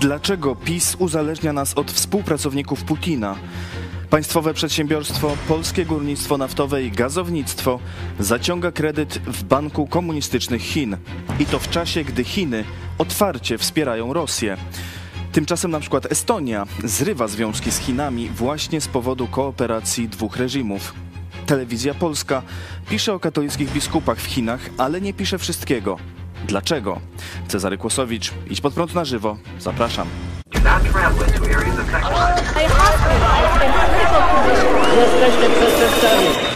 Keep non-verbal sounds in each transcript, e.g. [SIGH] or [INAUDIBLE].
Dlaczego PiS uzależnia nas od współpracowników Putina? Państwowe przedsiębiorstwo Polskie Górnictwo Naftowe i Gazownictwo zaciąga kredyt w Banku Komunistycznych Chin. I to w czasie, gdy Chiny otwarcie wspierają Rosję. Tymczasem na przykład Estonia zrywa związki z Chinami właśnie z powodu kooperacji dwóch reżimów. Telewizja Polska pisze o katolickich biskupach w Chinach, ale nie pisze wszystkiego. Dlaczego? Cezary Kłosowicz, idź pod prąd na żywo. Zapraszam. Jesteście przestępcami.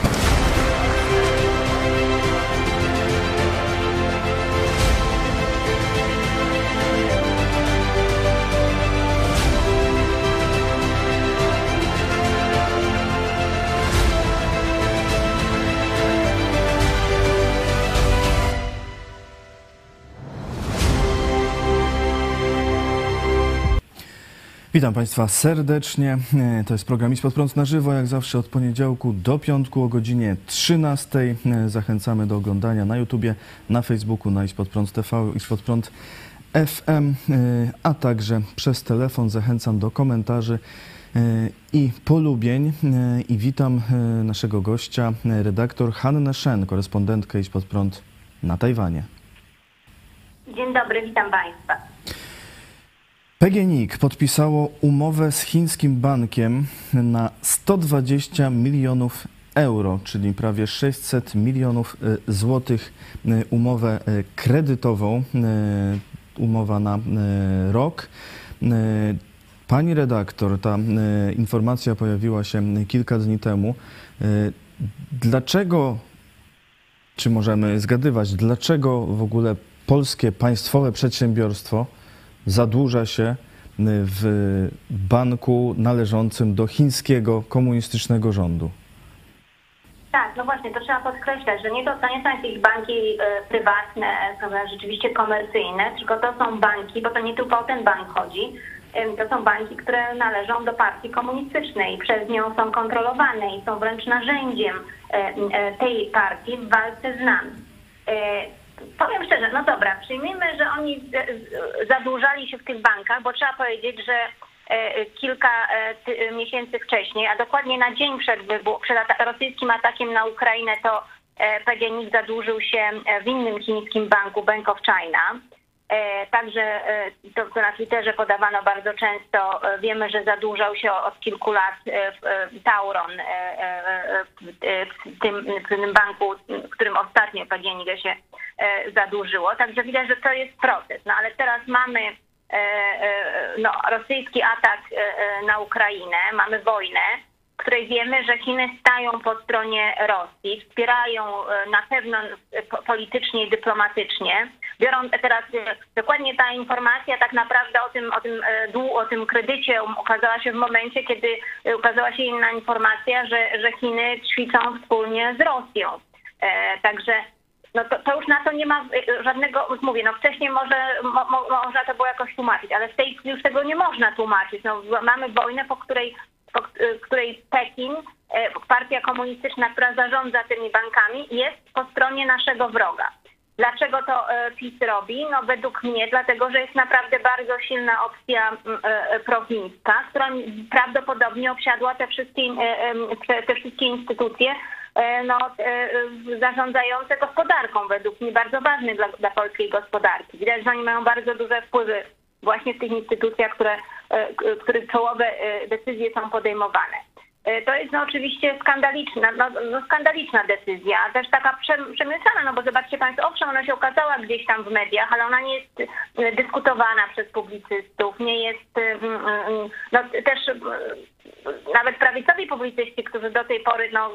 Witam Państwa serdecznie. E, To jest program Idź pod prąd na żywo, jak zawsze od poniedziałku do piątku o godzinie 13. E, Zachęcamy do oglądania na YouTubie, na Facebooku, na Idź pod prąd TV, Idź pod prąd FM, e, a także przez telefon zachęcam do komentarzy i polubień. I witam naszego gościa, redaktor Hannę Shen, korespondentkę Idź pod prąd na Tajwanie. Dzień dobry, witam Państwa. PGNiG podpisało umowę z chińskim bankiem na 120 milionów euro, czyli prawie 600 milionów e, złotych e, umowę e, kredytową, umowa na rok. Pani redaktor, ta informacja pojawiła się kilka dni temu. Dlaczego, czy możemy zgadywać, dlaczego w ogóle polskie państwowe przedsiębiorstwo zadłuża się y, w banku należącym do chińskiego komunistycznego rządu. Tak, no właśnie, to trzeba podkreślać, że nie to, to nie są jakieś banki e, prywatne, rzeczywiście komercyjne, tylko to są banki, bo to nie tylko o ten bank chodzi, to są banki, które należą do partii komunistycznej, przez nią są kontrolowane i są wręcz narzędziem e, tej partii w walce z nami. E, Powiem szczerze, no dobra, przyjmijmy, że oni e, z- zadłużali się w tych bankach, bo trzeba powiedzieć, że e, kilka e, miesięcy wcześniej, a dokładnie na dzień przed, przed rosyjskim atakiem na Ukrainę, to e, PGNiG zadłużył się e, w innym chińskim banku, Bank of China. E, Także e, to, to na Twitterze podawano bardzo często. E, Wiemy, że zadłużał się od kilku lat e, e, Tauron, e, e, w e, tym, w tym banku, w którym ostatnio PGNiG się e, zadłużyło. Także widać, że to jest proces. No ale teraz mamy e, e, no, rosyjski atak e, e, na Ukrainę, mamy wojnę, w której wiemy, że Chiny stają po stronie Rosji, wspierają e, na pewno e, po- politycznie i dyplomatycznie. Biorą teraz e, dokładnie ta informacja tak naprawdę o tym, o tym, e, dłu- o tym kredycie ukazała się w momencie, kiedy e, ukazała się inna informacja, że, że Chiny ćwiczą wspólnie z Rosją. E, Także no to, to już na to nie ma y, żadnego, mówię, no wcześniej może mo, mo, można to było jakoś tłumaczyć, ale w tej chwili już tego nie można tłumaczyć. No, mamy wojnę, po której, po y, której Pekin, y, partia komunistyczna, która zarządza tymi bankami, jest po stronie naszego wroga. Dlaczego to PiS robi? No według mnie dlatego, że jest naprawdę bardzo silna opcja mm, prochińska, która prawdopodobnie obsiadła te wszystkie, te, wszystkie instytucje no, e, e, zarządzające gospodarką, według mnie bardzo ważny dla, dla polskiej gospodarki. Widać, że oni mają bardzo duże wpływy właśnie w tych instytucjach, które, e, których czołowe e, decyzje są podejmowane. E, To jest no, oczywiście skandaliczna, no, no, skandaliczna decyzja, też taka prze, przemyślana, no bo zobaczcie Państwo, owszem, ona się ukazała gdzieś tam w mediach, ale ona nie jest e, dyskutowana przez publicystów, nie jest, e, no też e, nawet prawicowi publicyści, którzy do tej pory no,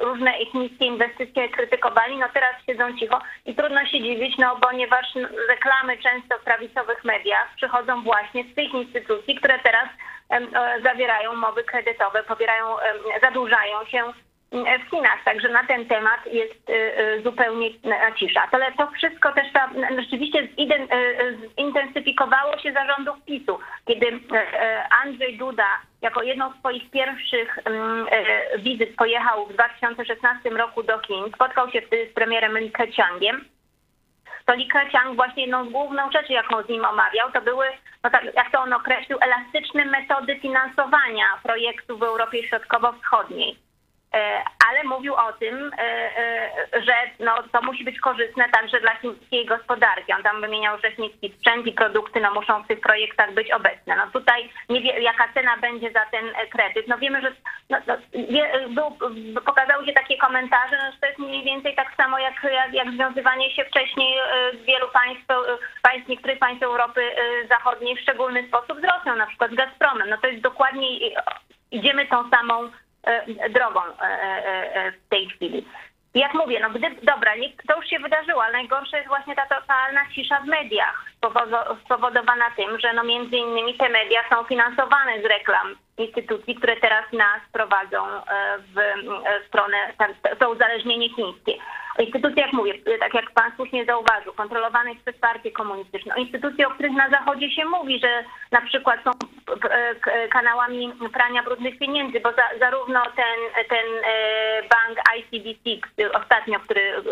różne chińskie inwestycje krytykowali, no teraz siedzą cicho i trudno się dziwić, no ponieważ reklamy często w prawicowych mediach przychodzą właśnie z tych instytucji, które teraz e, zawierają umowy kredytowe, pobierają, zadłużają się w Chinach. Także na ten temat jest e, e, zupełnie cisza. Ale to wszystko też ta, rzeczywiście e, e, zintensyfikowało się zarządów PiSu, kiedy e, e, Andrzej Duda jako jedną z swoich pierwszych e, wizyt pojechał w 2016 roku do Chin, spotkał się wtedy z premierem Li Keqiangiem, to Li Keqiang właśnie jedną z główną rzeczy, jaką z nim omawiał, to były, no tak, jak to on określił, elastyczne metody finansowania projektów w Europie Środkowo-Wschodniej. E, ale mówił o tym, e, e, że no, to musi być korzystne także dla chińskiej gospodarki. On tam wymieniał, że chiński sprzęt i produkty no, muszą w tych projektach być obecne. No tutaj nie wie, jaka cena będzie za ten kredyt. No wiemy, że no, no, był, pokazały się takie komentarze, no, że to jest mniej więcej tak samo jak, jak, jak związywanie się wcześniej wielu państw, państw, niektórych państw Europy Zachodniej w szczególny sposób z Rosją, na przykład z Gazpromem. No to jest dokładnie, idziemy tą samą drogą e, e, w tej chwili. Jak mówię, no gdy, dobra, to już się wydarzyło, ale najgorsze jest właśnie ta totalna cisza w mediach, spowodowana tym, że no między innymi te media są finansowane z reklam instytucji, które teraz nas prowadzą w stronę, są uzależnienie chińskie. Instytucje, jak mówię, tak jak pan słusznie zauważył, kontrolowane przez partię komunistyczną. Instytucje, o których na Zachodzie się mówi, że na przykład są e, kanałami prania brudnych pieniędzy, bo za, zarówno ten, ten e, bank ICBC, ostatnio, który e,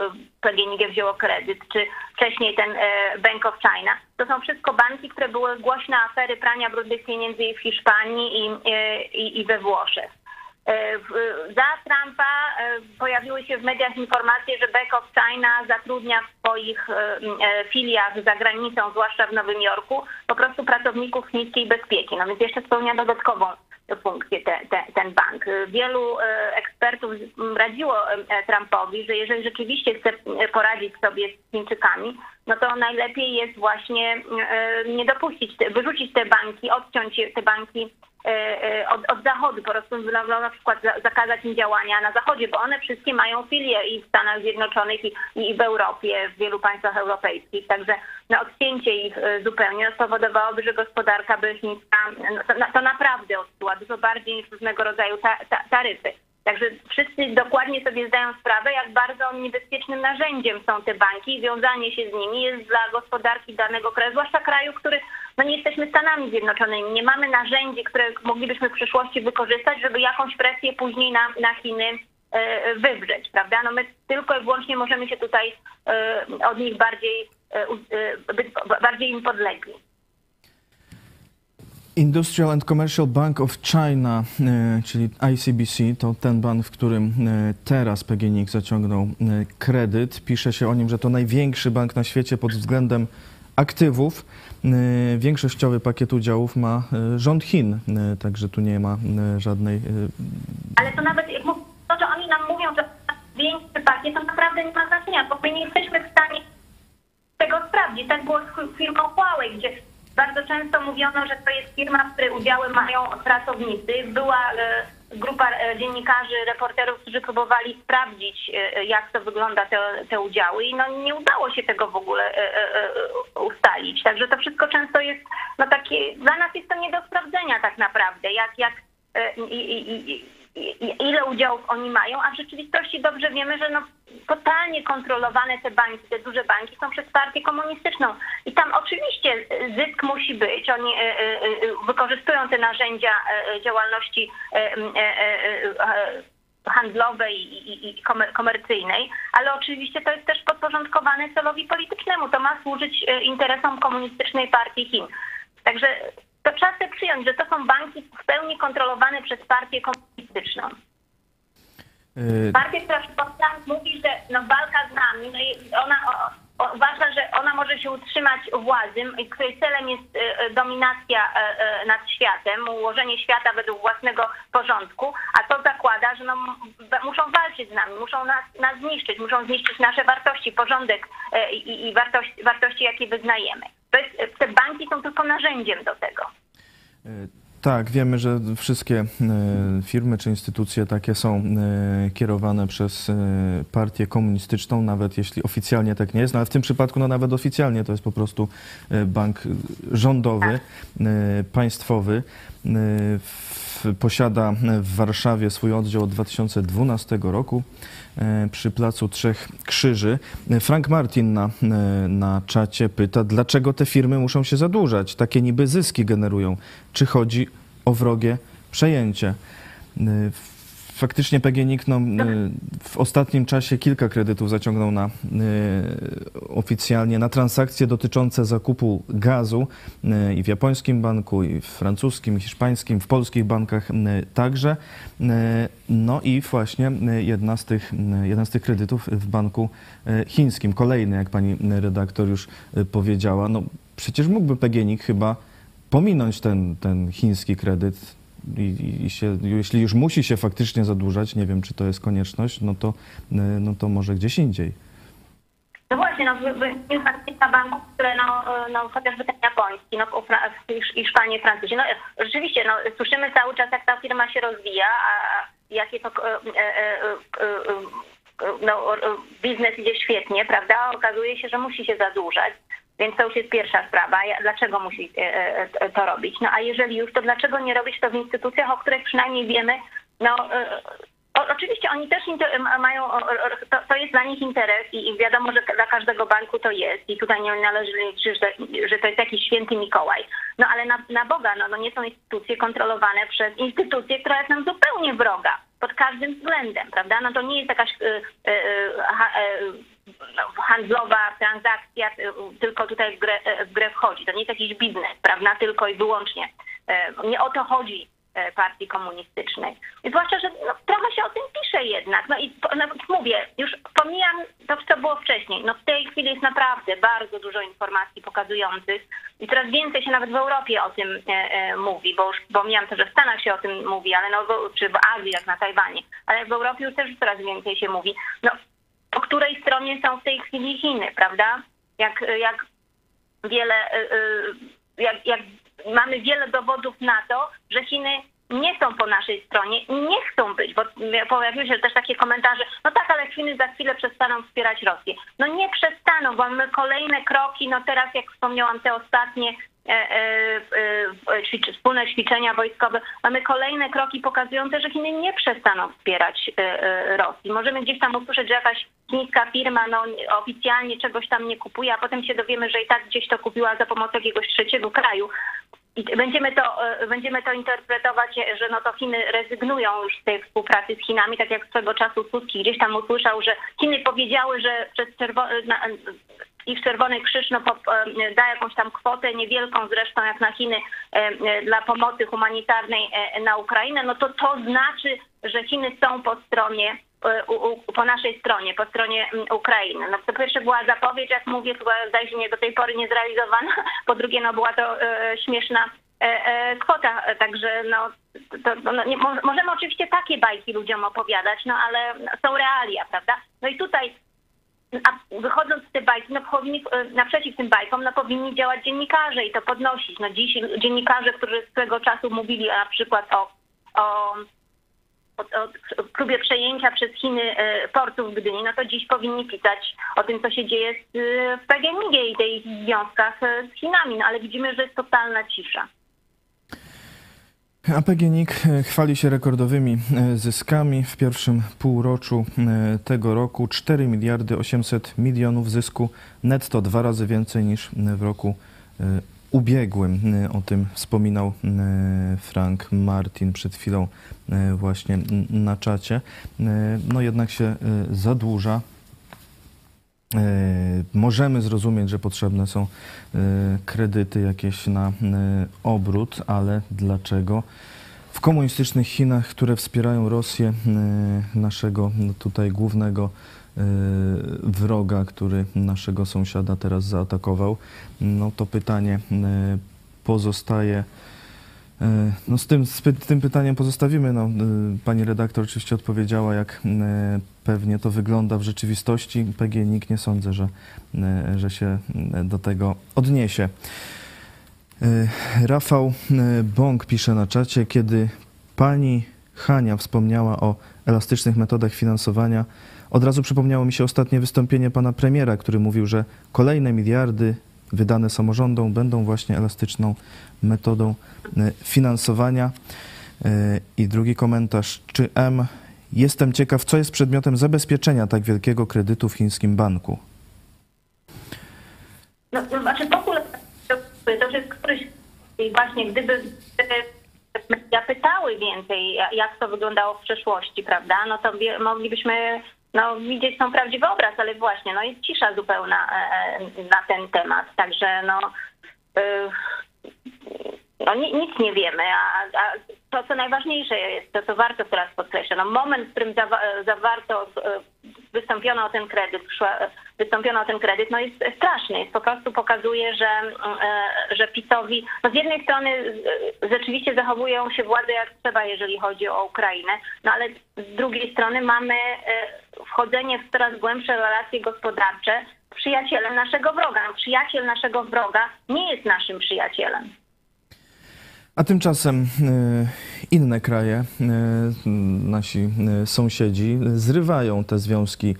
PGNiG wzięło kredyt, czy wcześniej ten Bank of China, to są wszystko banki, które były głośne afery prania brudnych pieniędzy w Hiszpanii i, i, i we Włoszech. E, za Trumpa e, pojawiły się w mediach informacje, że Bank of China zatrudnia w swoich e, filiach za granicą, zwłaszcza w Nowym Jorku, po prostu pracowników chińskiej bezpieki. No więc jeszcze spełnia dodatkową funkcję te, te, ten bank. Wielu ekspertów radziło Trumpowi, że jeżeli rzeczywiście chce poradzić sobie z Chińczykami, no to najlepiej jest właśnie nie dopuścić, wyrzucić te banki, odciąć te banki E, e, od, od zachodu, po prostu na przykład zakazać im działania na zachodzie, bo one wszystkie mają filie i w Stanach Zjednoczonych i, i w Europie, w wielu państwach europejskich, także na odcięcie ich e, zupełnie spowodowałoby, że gospodarka by chińska no, to, to naprawdę odczuła dużo bardziej niż różnego rodzaju ta, ta, taryfy. Także wszyscy dokładnie sobie zdają sprawę, jak bardzo niebezpiecznym narzędziem są te banki i wiązanie się z nimi jest dla gospodarki danego kraju, zwłaszcza kraju, który no nie jesteśmy Stanami Zjednoczonymi. Nie mamy narzędzi, które moglibyśmy w przyszłości wykorzystać, żeby jakąś presję później na, na Chiny e, wywrzeć, prawda? No my tylko i wyłącznie możemy się tutaj e, od nich bardziej, e, być bardziej im podlegli. Industrial and Commercial Bank of China, czyli ICBC, to ten bank, w którym teraz PGNiG zaciągnął kredyt. Pisze się o nim, że to największy bank na świecie pod względem aktywów. Y, większościowy pakiet udziałów ma y, rząd Chin, y, także tu nie ma żadnej... Ale to nawet jak to, że oni nam mówią, że większy pakiet, to naprawdę nie ma znaczenia, bo my nie jesteśmy w stanie tego sprawdzić. Tak było z firmą Huawei, gdzie bardzo często mówiono, że to jest firma, w której udziały mają pracownicy. Była grupa e, dziennikarzy, reporterów, którzy próbowali sprawdzić, e, jak to wygląda te, te udziały i no nie udało się tego w ogóle e, ustalić. Także to wszystko często jest, no takie, dla nas jest to nie do sprawdzenia tak naprawdę, jak, jak i, i, i, ile udziałów oni mają, a w rzeczywistości dobrze wiemy, że no, totalnie kontrolowane te banki, te duże banki są przez partię komunistyczną. I tam oczywiście zysk musi być. Oni e, e, e, wykorzystują te narzędzia działalności handlowej i, komercyjnej, ale oczywiście to jest też podporządkowane celowi politycznemu. To ma służyć interesom komunistycznej partii Chin. Także to trzeba sobie przyjąć, że to są banki w pełni kontrolowane przez partię komunistyczną. Yy... Partia, która przypominam, mówi, że no walka z nami, no i ona o, o, uważa, że ona może się utrzymać władzy, której celem jest e, e, dominacja e, nad światem, ułożenie świata według własnego porządku, a to zakłada, że no, muszą walczyć z nami, muszą nas, nas zniszczyć, muszą zniszczyć nasze wartości, porządek i, i wartości, wartości, jakie wyznajemy. Jest, te banki są tylko narzędziem do tego. E, tak, wiemy, że wszystkie e, firmy czy instytucje takie są e, kierowane przez partię komunistyczną, nawet jeśli oficjalnie tak nie jest, no ale w tym przypadku no nawet oficjalnie to jest po prostu bank rządowy, tak. państwowy. Posiada w Warszawie swój oddział od 2012 roku. E, przy Placu Trzech Krzyży. Frank Martin na, e, na czacie pyta, dlaczego te firmy muszą się zadłużać? Takie niby zyski generują. Czy chodzi o wrogie przejęcie? Faktycznie PGNiG no, y, w ostatnim czasie kilka kredytów zaciągnął na, y, oficjalnie na transakcje dotyczące zakupu gazu y, i w japońskim banku, i w francuskim, i hiszpańskim, w polskich bankach także. No i właśnie jedna z tych, jeden z tych kredytów w banku chińskim, kolejny, jak pani redaktor już powiedziała. No, przecież mógłby PGNiG chyba pominąć ten, ten chiński kredyt i, i- się, jeśli już musi się faktycznie zadłużać, nie wiem, czy to jest konieczność, no to, y, no to może gdzieś indziej. No właśnie, no wy- kilka banków, które no, no chociażby ten japoński, no Hisz- Hiszpanii, Francuzi. No rzeczywiście, no słyszymy cały czas, jak ta firma się rozwija, a jakie to e, e, e, e, e, no, e, biznes idzie świetnie, prawda? Okazuje się, że musi się zadłużać. Więc to już jest pierwsza sprawa. Dlaczego musi e, e, to robić? No a jeżeli już, to dlaczego nie robić to w instytucjach, o których przynajmniej wiemy, no e, oczywiście oni też mają, to, jest dla nich interes i, wiadomo, że dla każdego banku to jest i tutaj nie należy liczyć, że, to jest jakiś święty Mikołaj. No ale na, na Boga, no, no nie są instytucje kontrolowane przez instytucję, która jest nam zupełnie wroga pod każdym względem, prawda? No to nie jest jakaś handlowa transakcja, y, tylko tutaj w grę, w grę wchodzi. To nie jest jakiś biznes, prawda? Tylko i wyłącznie. Y, Nie o to chodzi e, partii komunistycznej. Zwłaszcza, że no, trochę się o tym pisze jednak. No i po- no, mówię, już pomijam to, co było wcześniej. No w tej chwili jest naprawdę bardzo dużo informacji pokazujących i coraz więcej się nawet w Europie o tym e, e, mówi, bo już pomijam to, że w Stanach się o tym mówi, ale no, czy w Azji, jak na Tajwanie, ale w Europie już też coraz więcej się mówi. No, po której stronie są w tej chwili Chiny, prawda? Jak, jak wiele, y, y, jak, jak mamy wiele dowodów na to, że Chiny nie są po naszej stronie i nie chcą być, bo pojawiły się też takie komentarze, no tak, ale Chiny za chwilę przestaną wspierać Rosję. No nie przestaną, bo mamy kolejne kroki, no teraz jak wspomniałam te ostatnie wspólne ćwiczenia wojskowe, mamy kolejne kroki pokazujące, że Chiny nie przestaną wspierać e, e, Rosji. Możemy gdzieś tam usłyszeć, że jakaś chińska firma no, oficjalnie czegoś tam nie kupuje, a potem się dowiemy, że i tak gdzieś to kupiła za pomocą jakiegoś trzeciego kraju. I będziemy to, e, będziemy to interpretować, że no to Chiny rezygnują już z tej współpracy z Chinami, tak jak swego czasu Suski gdzieś tam usłyszał, że Chiny powiedziały, że przez czerwo- na, ich Czerwony Krzyż no, e, da jakąś tam kwotę, niewielką zresztą jak na Chiny, e, e, dla pomocy humanitarnej na Ukrainę, no to to znaczy, że Chiny są po stronie po naszej stronie, po stronie Ukrainy. No, po pierwsze była zapowiedź, jak mówię, chyba zdaje się do tej pory nie zrealizowana. [LAUGHS] Po drugie, no była to e, śmieszna e, kwota, także no, to, no nie, mo- możemy oczywiście takie bajki ludziom opowiadać, no ale są realia, prawda? No i tutaj a wychodząc z tej bajki, no powinni, e, naprzeciw tym bajkom, no powinni działać dziennikarze i to podnosić. No dziś dziennikarze, którzy swego czasu mówili na przykład o, o, o, o próbie przejęcia przez Chiny e, portu w Gdyni, no to dziś powinni pisać o tym, co się dzieje z, w PGNiG i tych związkach e, z Chinami, no ale widzimy, że jest totalna cisza. A PGNiG e, chwali się rekordowymi e, zyskami. W pierwszym półroczu e, tego roku 4 miliardy 800 milionów zysku netto, dwa razy więcej niż w roku ubiegłym. O tym wspominał Frank Martin przed chwilą właśnie na czacie. No jednak się zadłuża. E, Możemy zrozumieć, że potrzebne są e, kredyty jakieś na e, obrót, ale dlaczego? W komunistycznych Chinach, które wspierają Rosję, naszego no, tutaj głównego wroga, który naszego sąsiada teraz zaatakował, no to pytanie pozostaje. E, No z tym, z tym pytaniem pozostawimy. No, e, pani redaktor oczywiście odpowiedziała, jak e, pewnie to wygląda w rzeczywistości. PGNiG nie sądzę, że, że się do tego odniesie. Rafał Bąk pisze na czacie, kiedy pani Hania wspomniała o elastycznych metodach finansowania, od razu przypomniało mi się ostatnie wystąpienie pana premiera, który mówił, że kolejne miliardy wydane samorządom będą właśnie elastyczną metodą e, finansowania. E, I drugi komentarz, czy M. Jestem ciekaw, co jest przedmiotem zabezpieczenia tak wielkiego kredytu w chińskim banku. No, no znaczy w ogóle to jest któryś i właśnie gdyby media pytały więcej, jak to wyglądało w przeszłości, prawda, no to moglibyśmy no, widzieć tą prawdziwy obraz, ale właśnie, no jest cisza zupełna e, na ten temat, także no, y, no nic nie wiemy, a, a, to, co najważniejsze jest, to co warto teraz podkreślać, no moment, w którym zawarto, wystąpiono o ten kredyt, wystąpiono o ten kredyt, no jest straszny, jest po prostu pokazuje, że, że PiSowi, no z jednej strony rzeczywiście zachowują się władze jak trzeba, jeżeli chodzi o Ukrainę, no ale z drugiej strony mamy wchodzenie w coraz głębsze relacje gospodarcze przyjacielem naszego wroga. No, przyjaciel naszego wroga nie jest naszym przyjacielem. A tymczasem e, inne kraje, e, nasi e, sąsiedzi, zrywają te związki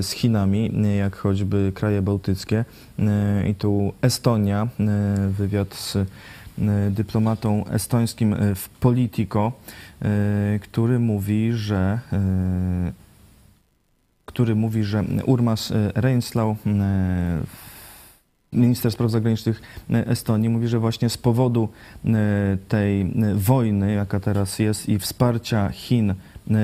z Chinami, jak choćby kraje bałtyckie. I tu Estonia, wywiad z dyplomatą estońskim w Politico, który mówi, że który mówi, że Urmas Reinslau minister spraw zagranicznych Estonii mówi, że właśnie z powodu e, tej wojny, jaka teraz jest i wsparcia Chin e,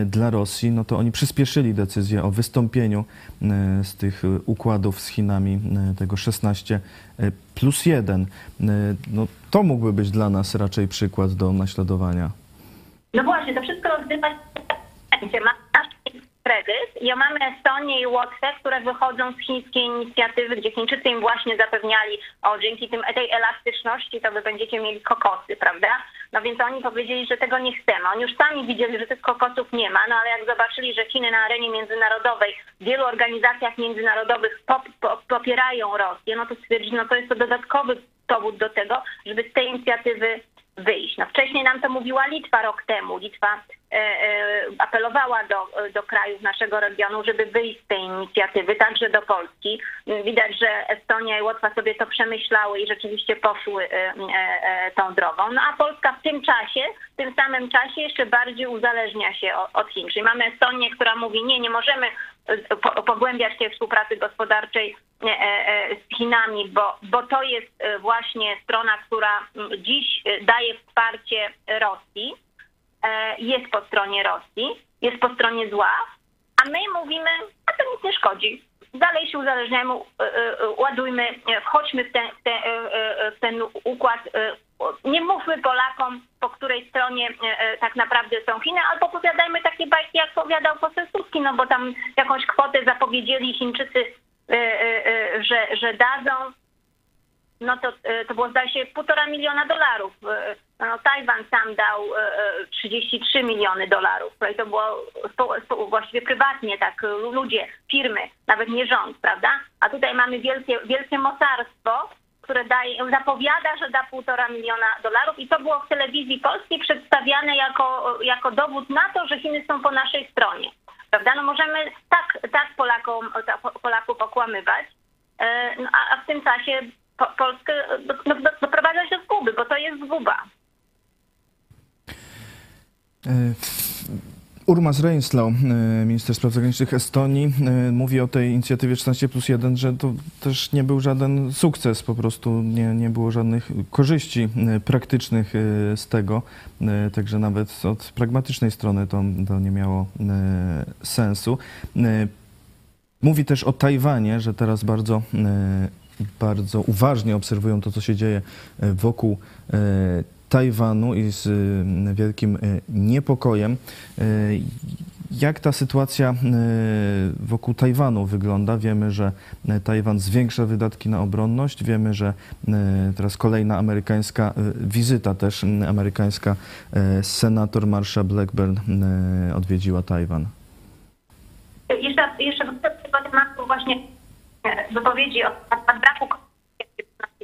dla Rosji, no to oni przyspieszyli decyzję o wystąpieniu e, z tych układów z Chinami, tego 16 plus 1. No, to mógłby być dla nas raczej przykład do naśladowania. No właśnie, to wszystko się. Ma kredyt. Ja mamy Estonię i Łotwę, które wychodzą z chińskiej inicjatywy, gdzie Chińczycy im właśnie zapewniali, o dzięki tym, tej elastyczności to wy będziecie mieli kokosy, prawda? No więc oni powiedzieli, że tego nie chcemy. Oni już sami widzieli, że tych kokosów nie ma, no ale jak zobaczyli, że Chiny na arenie międzynarodowej w wielu organizacjach międzynarodowych pop, pop, popierają Rosję, no to stwierdzili, no to jest to dodatkowy powód do tego, żeby z tej inicjatywy wyjść. No wcześniej nam to mówiła Litwa rok temu. Litwa apelowała do, do krajów naszego regionu, żeby wyjść z tej inicjatywy, także do Polski. Widać, że Estonia i Łotwa sobie to przemyślały i rzeczywiście poszły e, tą drogą. No a Polska w tym czasie, w tym samym czasie jeszcze bardziej uzależnia się od Chin. Czyli mamy Estonię, która mówi, nie, nie możemy pogłębiać tej współpracy gospodarczej e, e, z Chinami, bo, bo to jest e, właśnie strona, która dziś daje wsparcie Rosji, jest po stronie Rosji, jest po stronie zła, a my mówimy, a to nic nie szkodzi. Dalej się uzależniamy, ładujmy, wchodźmy w ten, ten, w ten układ nie mówmy Polakom, po której stronie e, e, tak naprawdę są Chiny, albo powiadajmy takie bajki, jak powiadał poseł Suski, no bo tam jakąś kwotę zapowiedzieli Chińczycy, e, że, że dadzą. No to, to było zdaje się półtora miliona dolarów. No, Tajwan sam dał 33 miliony dolarów. I to było właściwie prywatnie, tak, ludzie, firmy, nawet nie rząd, prawda? A tutaj mamy wielkie, wielkie mocarstwo, które daje, zapowiada, że da półtora miliona dolarów i to było w telewizji polskiej przedstawiane jako, jako dowód na to, że Chiny są po naszej stronie. Prawda? No możemy tak, tak Polakom, Polaków okłamywać, e, no, a, w tym czasie Polskę no, doprowadzać do zguby, bo to jest zguba. E, Urmas Reinslau, e, minister spraw zagranicznych Estonii, e, mówi o tej inicjatywie 16 plus 1, że to też nie był żaden sukces, po prostu nie, nie było żadnych korzyści praktycznych z tego, także nawet od pragmatycznej strony to, to nie miało sensu. Mówi też o Tajwanie, że teraz bardzo, bardzo uważnie obserwują to, co się dzieje wokół Tajwanu i z y, wielkim niepokojem. Jak ta sytuacja wokół Tajwanu wygląda? Wiemy, że Tajwan zwiększa wydatki na obronność. Wiemy, że teraz kolejna amerykańska wizyta, też amerykańska senator Marsha Blackburn odwiedziła Tajwan. Jeszcze, jeszcze tego tematu właśnie e, wypowiedzi o, braku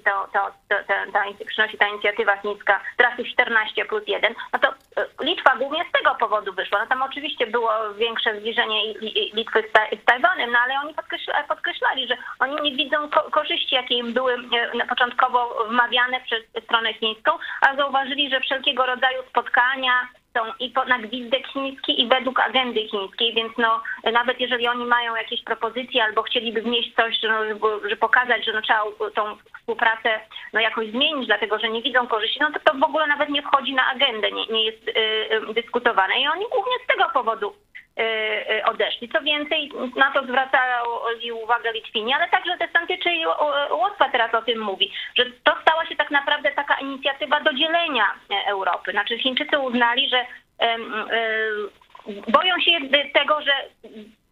to, to, to, ta, przynosi ta inicjatywa chińska trasy 14 plus 1, no to e, Litwa głównie z tego powodu wyszła. No tam oczywiście było większe zbliżenie Litwy z, Tajwanem, no ale oni podkreślali, podkreślali, że oni nie widzą ko korzyści, jakie im były początkowo wmawiane przez stronę chińską, a zauważyli, że wszelkiego rodzaju spotkania, są i ponad widzek chiński i według agendy chińskiej, więc no nawet jeżeli oni mają jakieś propozycje albo chcieliby wnieść coś, że, no, że pokazać, że no, trzeba tą współpracę no, jakoś zmienić, dlatego że nie widzą korzyści, no to to w ogóle nawet nie wchodzi na agendę, nie, nie jest y, y, dyskutowane. I oni głównie z tego powodu odeszli. Co więcej, na to zwracali uwagę Litwini, ale także Desantyczy i Ł- Łotwa teraz o tym mówi, że to stała się tak naprawdę taka inicjatywa do dzielenia e, Europy. Znaczy Chińczycy uznali, że e, boją się tego, że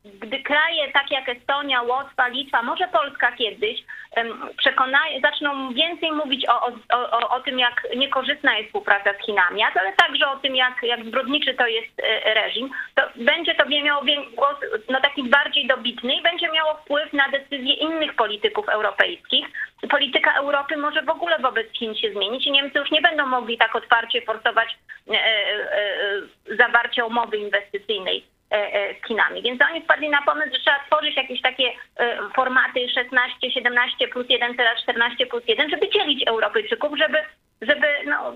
gdy kraje takie jak Estonia, Łotwa, Litwa, może Polska kiedyś przekonają, zaczną więcej mówić o, o, o, o tym, jak niekorzystna jest współpraca z Chinami, ale także o tym, jak, jak zbrodniczy to jest e, reżim, to będzie to miało głos no, taki bardziej dobitny i będzie miało wpływ na decyzje innych polityków europejskich. Polityka Europy może w ogóle wobec Chin się zmienić i Niemcy już nie będą mogli tak otwarcie forsować e, e, e, zawarcia umowy inwestycyjnej z Chinami. Więc oni wpadli na pomysł, że trzeba tworzyć jakieś takie e, formaty 16, 17 plus 1, teraz 14 plus 1, żeby dzielić Europejczyków, żeby, żeby, no,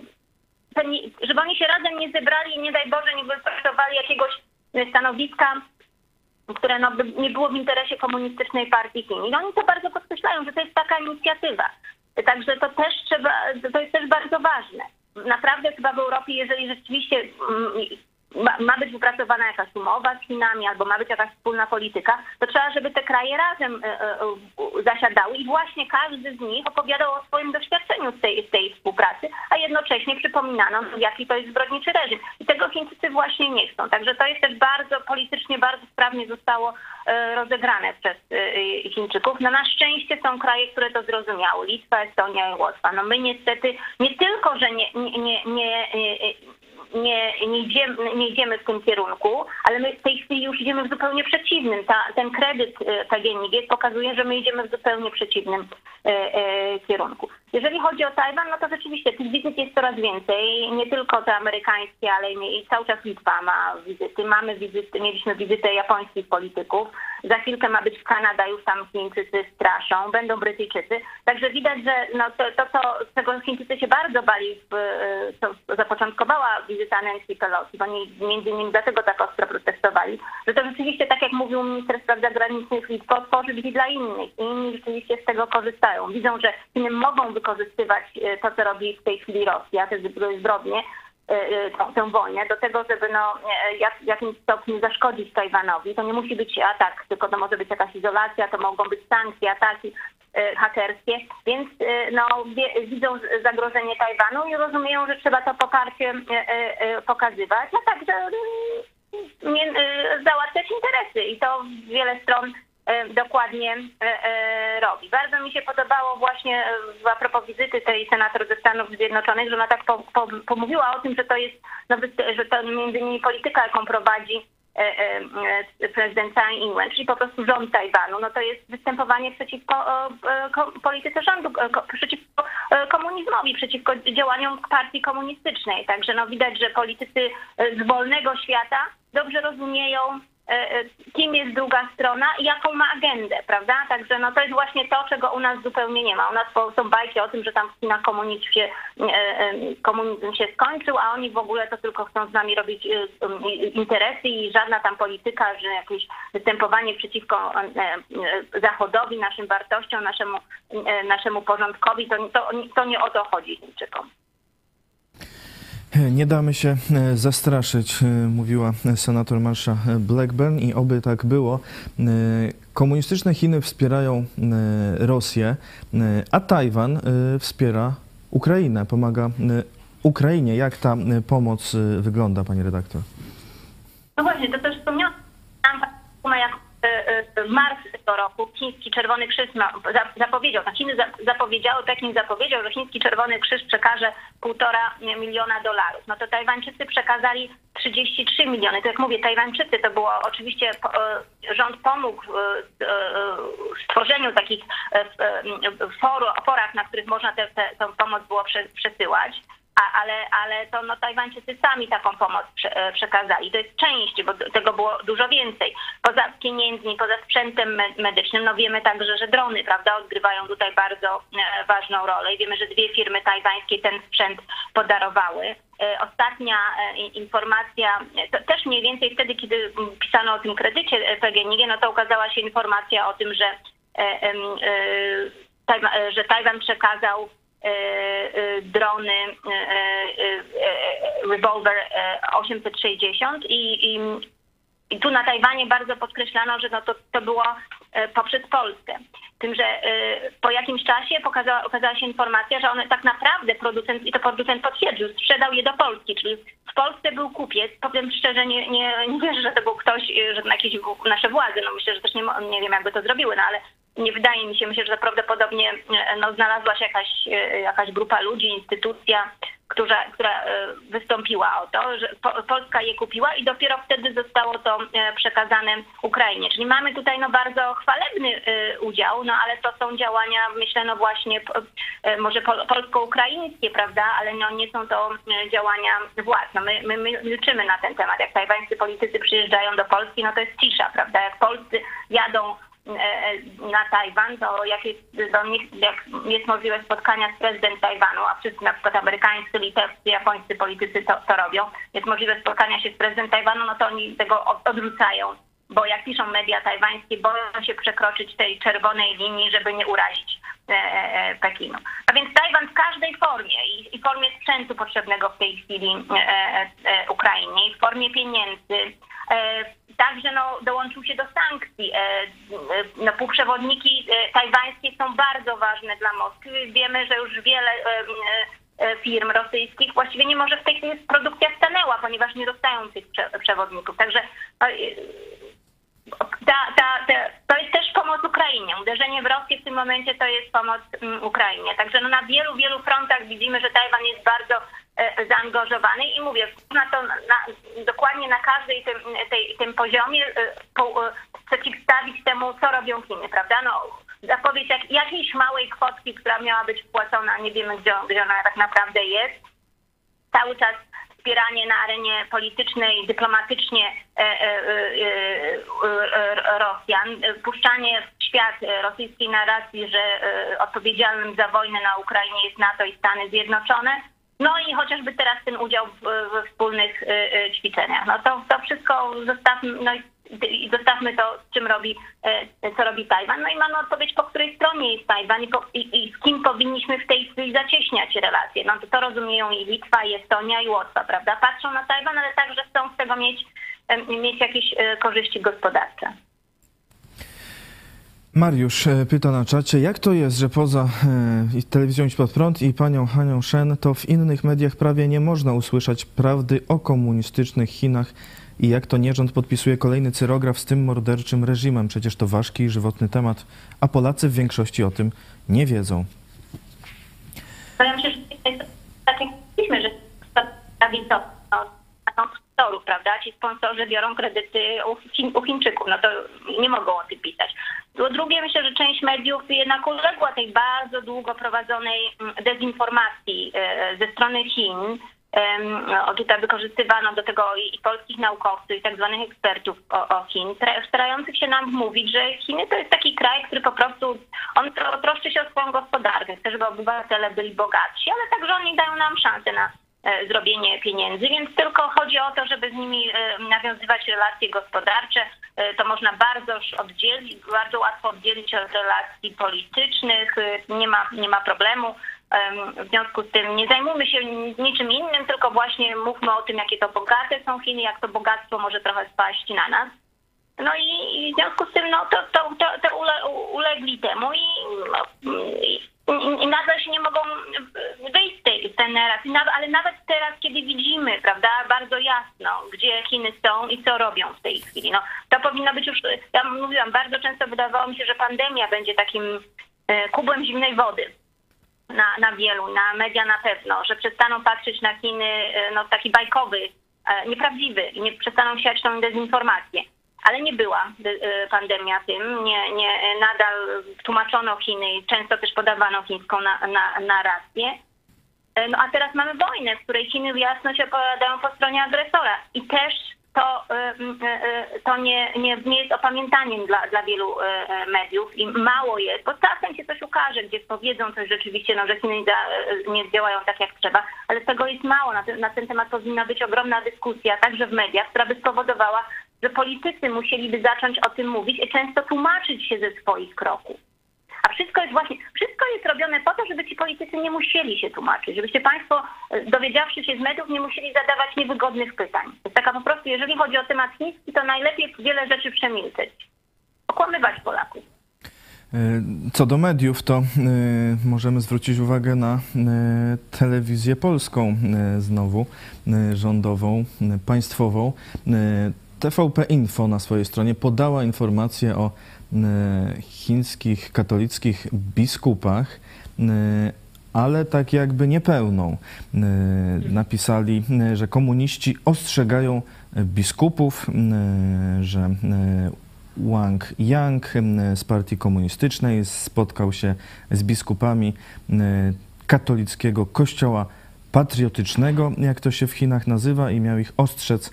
żeby oni się razem nie zebrali i nie daj Boże nie wypracowali jakiegoś e, stanowiska, które no, by nie było w interesie komunistycznej partii Chin. I oni to bardzo podkreślają, że to jest taka inicjatywa. Także to też trzeba, to jest też bardzo ważne. Naprawdę chyba w Europie, jeżeli rzeczywiście mm, ma, być wypracowana jakaś umowa z Chinami albo ma być jakaś wspólna polityka, to trzeba, żeby te kraje razem e, e, zasiadały i właśnie każdy z nich opowiadał o swoim doświadczeniu z tej, z tej współpracy, a jednocześnie przypominano, jaki to jest zbrodniczy reżim. I tego Chińczycy właśnie nie chcą. Także to jest też bardzo politycznie, bardzo sprawnie zostało e, rozegrane przez Chińczyków. No na szczęście są kraje, które to zrozumiały. Litwa, Estonia i Łotwa. No my niestety nie tylko, że nie, nie, nie, nie nie, nie, idziemy, nie idziemy w tym kierunku, ale my w tej chwili już idziemy w zupełnie przeciwnym. Ta, ten kredyt e, PGNiG pokazuje, że my idziemy w zupełnie przeciwnym e, e, kierunku. Jeżeli chodzi o Tajwan, no to rzeczywiście tych wizyt jest coraz więcej. Nie tylko te amerykańskie, ale i cały czas Litwa ma wizyty. Mamy wizyty, mieliśmy wizytę japońskich polityków. Za chwilkę ma być Kanada, już tam Chińczycy straszą. Będą Brytyjczycy. Także widać, że no to, to co, czego Chińczycy się bardzo bali, w, e, co zapoczątkowała wizyta Nancy Pelosi, bo oni między innymi dlatego tak ostro protestowali, że to rzeczywiście, tak jak mówił minister spraw zagranicznych Litwo, tworzy drzwi dla innych i inni rzeczywiście z tego korzystają. Widzą, że Chiny mogą wykorzystywać e, to, co robi w tej chwili Rosja, te zbrodnie, e, e, tę wojnę do tego, żeby no, jak, w jakimś stopniu zaszkodzić Tajwanowi. To nie musi być atak, tylko to może być jakaś izolacja, to mogą być sankcje, ataki hakerskie, więc no, widzą zagrożenie Tajwanu i rozumieją, że trzeba to poparcie pokazywać, a także mm, załatwiać interesy i to wiele stron dokładnie e, e, robi. Bardzo mi się podobało właśnie e, a propos wizyty tej senator ze Stanów Zjednoczonych, że ona tak po, po, pomówiła o tym, że to jest, no, że to między innymi polityka, jaką prowadzi e, e, e, prezydent Tsai Ing-wen, czyli po prostu rząd Tajwanu, no to jest występowanie przeciwko e, e, ko- polityce rządu, e, ko- przeciwko e, komunizmowi, przeciwko działaniom partii komunistycznej. Także no widać, że politycy e, z wolnego świata dobrze rozumieją, e, e, kim jest druga strona i jaką ma agendę, prawda? Także no to jest właśnie to, czego u nas zupełnie nie ma. U nas są bajki o tym, że tam w Chinach komunizm się, e, e, komunizm się skończył, a oni w ogóle to tylko chcą z nami robić e, e, interesy i żadna tam polityka, że jakieś występowanie przeciwko e, e, Zachodowi, naszym wartościom, naszemu, e, naszemu porządkowi, to, to, to nie o to chodzi Chińczykom. Nie damy się e, zastraszyć, e, mówiła senator Marsha Blackburn i oby tak było. E, Komunistyczne Chiny wspierają Rosję, a Tajwan wspiera Ukrainę, pomaga Ukrainie. Jak ta pomoc wygląda, pani redaktor? No właśnie, to też wspomniałam, jak e, e, w marcu tego roku chiński Czerwony Krzyż zapowiedział, no Chiny za- zapowiedziały, Pekin zapowiedział, że chiński Czerwony Krzyż przekaże półtora miliona dolarów. No to Tajwańczycy przekazali 33 miliony. To jak mówię, Tajwańczycy to było oczywiście e, rząd pomógł w stworzeniu takich forach, na których można tę pomoc było prze, przesyłać. A, ale, ale to no, Tajwańczycy sami taką pomoc prze, e, przekazali. To jest część, bo tego było dużo więcej. Poza pieniędzmi, poza sprzętem me- medycznym, no wiemy także, że drony, prawda, odgrywają tutaj bardzo e, ważną rolę i wiemy, że dwie firmy tajwańskie ten sprzęt podarowały. E, Ostatnia informacja, też mniej więcej wtedy, kiedy pisano o tym kredycie PGNiG, no to ukazała się informacja o tym, że, że Tajwan przekazał drony e, e, e, Revolver e, 860 i, i, i tu na Tajwanie bardzo podkreślano, że no to, to było poprzez Polskę. Tym, że po jakimś czasie pokazała, okazała się informacja, że one tak naprawdę producent, i to producent potwierdził, sprzedał je do Polski, czyli w Polsce był kupiec. Powiem szczerze, nie, nie, nie wierzę, że to był ktoś, że jakieś nasze władze, no myślę, że też nie, nie wiem, jakby to zrobiły, no ale nie wydaje mi się, myślę, że prawdopodobnie e, no, znalazła się jakaś, e, jakaś grupa ludzi, instytucja, która, która e, wystąpiła o to, że po, Polska je kupiła i dopiero wtedy zostało to przekazane Ukrainie. Czyli mamy tutaj no, bardzo chwalebny udział, no ale to są działania, myślę, no właśnie może pol, polsko-ukraińskie, prawda, ale no, nie są to działania władz. No, my, my, my milczymy na ten temat. Jak tajwańscy politycy przyjeżdżają do Polski, no to jest cisza, prawda. Jak Polscy jadą na Tajwan, to jak jest, do nich, jak jest możliwe spotkania z prezydentem Tajwanu, a wszyscy na przykład amerykańscy, litewscy, japońscy politycy to, to robią, jest możliwe spotkania się z prezydentem Tajwanu, no to oni tego od- odrzucają, bo jak piszą media tajwańskie, boją się przekroczyć tej czerwonej linii, żeby nie urazić e, e, Pekinu. A więc Tajwan w każdej formie i, i formie sprzętu potrzebnego w tej chwili e, e, e, Ukrainie, i w formie pieniędzy, e, Także no, dołączył się do sankcji. E, e, No, półprzewodniki e, tajwańskie są bardzo ważne dla Moskwy. Wiemy, że już wiele e, e, firm rosyjskich właściwie nie może w tej chwili produkcja stanęła, ponieważ nie dostają tych prze- przewodników. Także e, ta, ta, ta, to jest też pomoc Ukrainie. Uderzenie w Rosję w tym momencie to jest pomoc mm, Ukrainie. Także no, na wielu, wielu frontach widzimy, że Tajwan jest bardzo e, zaangażowany i mówię, na to na, dokładnie na każdej tym, tej, tym poziomie e, po, e, przeciwstawić temu, co robią Chiny, prawda? No, zapowiedź jak, jakiejś małej kwotki, która miała być wpłacona, nie wiemy gdzie, gdzie ona tak naprawdę jest, cały czas wspieranie na arenie politycznej, dyplomatycznie e, e, e, e, Rosjan, e, puszczanie w świat e, rosyjskiej narracji, że e, odpowiedzialnym za wojnę na Ukrainie jest NATO i Stany Zjednoczone. No i chociażby teraz ten udział we wspólnych e, e, ćwiczeniach. No to, to wszystko zostawmy, no i zostawmy to, czym robi, e, co robi Tajwan. No i mamy odpowiedź, po której stronie jest Tajwan i, po, i, i z kim powinniśmy w tej chwili zacieśniać relacje. No to, to rozumieją i Litwa, i Estonia, i Łotwa, prawda? Patrzą na Tajwan, ale także chcą z tego mieć, mieć jakieś korzyści gospodarcze. Mariusz e, pyta na czacie, jak to jest, że poza e, telewizją Idź Pod Prąd i panią Hanią Shen, to w innych mediach prawie nie można usłyszeć prawdy o komunistycznych Chinach i jak to nierząd podpisuje kolejny cyrograf z tym morderczym reżimem. Przecież to ważki i żywotny temat, a Polacy w większości o tym nie wiedzą. No ja myślę, że tak jak mówiliśmy, że prawico sponsorów, prawda? Ci sponsorzy biorą kredyty u, u Chińczyków, no to nie mogą o tym pisać. Po drugie, myślę, że część mediów jednak uległa tej bardzo długo prowadzonej mm, dezinformacji e, ze strony Chin. Em, O, tutaj wykorzystywano do tego i, polskich naukowców, i tak zwanych ekspertów o, o Chin, starających się nam wmówić, że Chiny to jest taki kraj, który po prostu, on tro, troszczy się o swoją gospodarkę, chce, żeby obywatele byli bogatsi, ale także oni dają nam szansę na zrobienie pieniędzy, więc tylko chodzi o to, żeby z nimi e, nawiązywać relacje gospodarcze. E, To można bardzo oddzielić, bardzo łatwo oddzielić od relacji politycznych, e, nie ma, nie ma problemu. Em, W związku z tym nie zajmujmy się niczym innym, tylko właśnie mówmy o tym, jakie to bogate są Chiny, jak to bogactwo może trochę spaść na nas. No i, i w związku z tym no, to, to, to, to ule, ulegli temu i, no, i, i, nadal się nie mogą wyjść z tej, tej narracji, ale nawet teraz, kiedy widzimy, prawda, bardzo jasno, gdzie Chiny są i co robią w tej chwili, no, to powinno być już, ja mówiłam, bardzo często wydawało mi się, że pandemia będzie takim e, kubłem zimnej wody na, na wielu, na media na pewno, że przestaną patrzeć na Chiny e, no, taki bajkowy, e, nieprawdziwy i nie przestaną siać tą dezinformację. Ale nie była e, pandemia tym, nie, nie, nadal tłumaczono Chiny i często też podawano chińską na, na, narrację. E, No a teraz mamy wojnę, w której Chiny jasno się opowiadają po stronie agresora. I też to, e, to nie, nie, nie jest opamiętaniem dla, dla wielu mediów i mało jest, bo czasem się coś ukaże, gdzie powiedzą coś rzeczywiście, no, że Chiny nie działają tak jak trzeba, ale tego jest mało. Na ten, na ten temat powinna być ogromna dyskusja, także w mediach, która by spowodowała, że politycy musieliby zacząć o tym mówić i często tłumaczyć się ze swoich kroków. A wszystko jest właśnie, wszystko jest robione po to, żeby ci politycy nie musieli się tłumaczyć, żebyście Państwo, e, dowiedziawszy się z mediów, nie musieli zadawać niewygodnych pytań. To jest taka po prostu, jeżeli chodzi o temat chiński, to najlepiej wiele rzeczy przemilczeć. Okłamywać Polaków. E, Co do mediów, to e, możemy zwrócić uwagę na telewizję polską znowu, rządową, państwową. TVP Info na swojej stronie podała informację o chińskich katolickich biskupach, ale tak jakby niepełną. Napisali, że komuniści ostrzegają biskupów, że Wang Yang z partii komunistycznej spotkał się z biskupami katolickiego kościoła patriotycznego, jak to się w Chinach nazywa, i miał ich ostrzec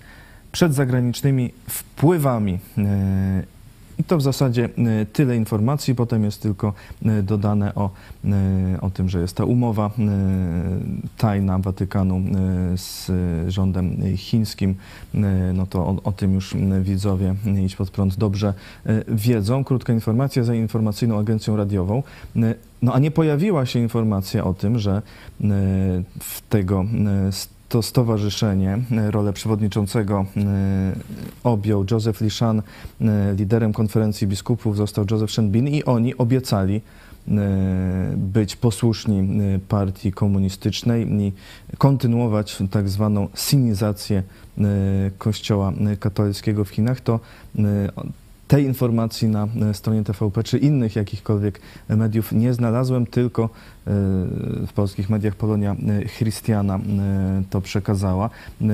przed zagranicznymi wpływami. E, I to w zasadzie e, tyle informacji. Potem jest tylko e, dodane o, o tym, że jest ta umowa tajna Watykanu z rządem chińskim. No to o, o tym już widzowie Idź Pod Prąd dobrze wiedzą. Krótka informacja za informacyjną agencją radiową. No a nie pojawiła się informacja o tym, że w tego to stowarzyszenie, e, rolę przewodniczącego e, objął Joseph Lishan, e, liderem konferencji biskupów został Joseph Shenbin i oni obiecali być posłuszni partii komunistycznej i kontynuować tak zwaną sinizację kościoła katolickiego w Chinach, to tej informacji na e, stronie TVP czy innych jakichkolwiek mediów nie znalazłem, tylko e, w polskich mediach Polonia e, Christiana e, to przekazała. E,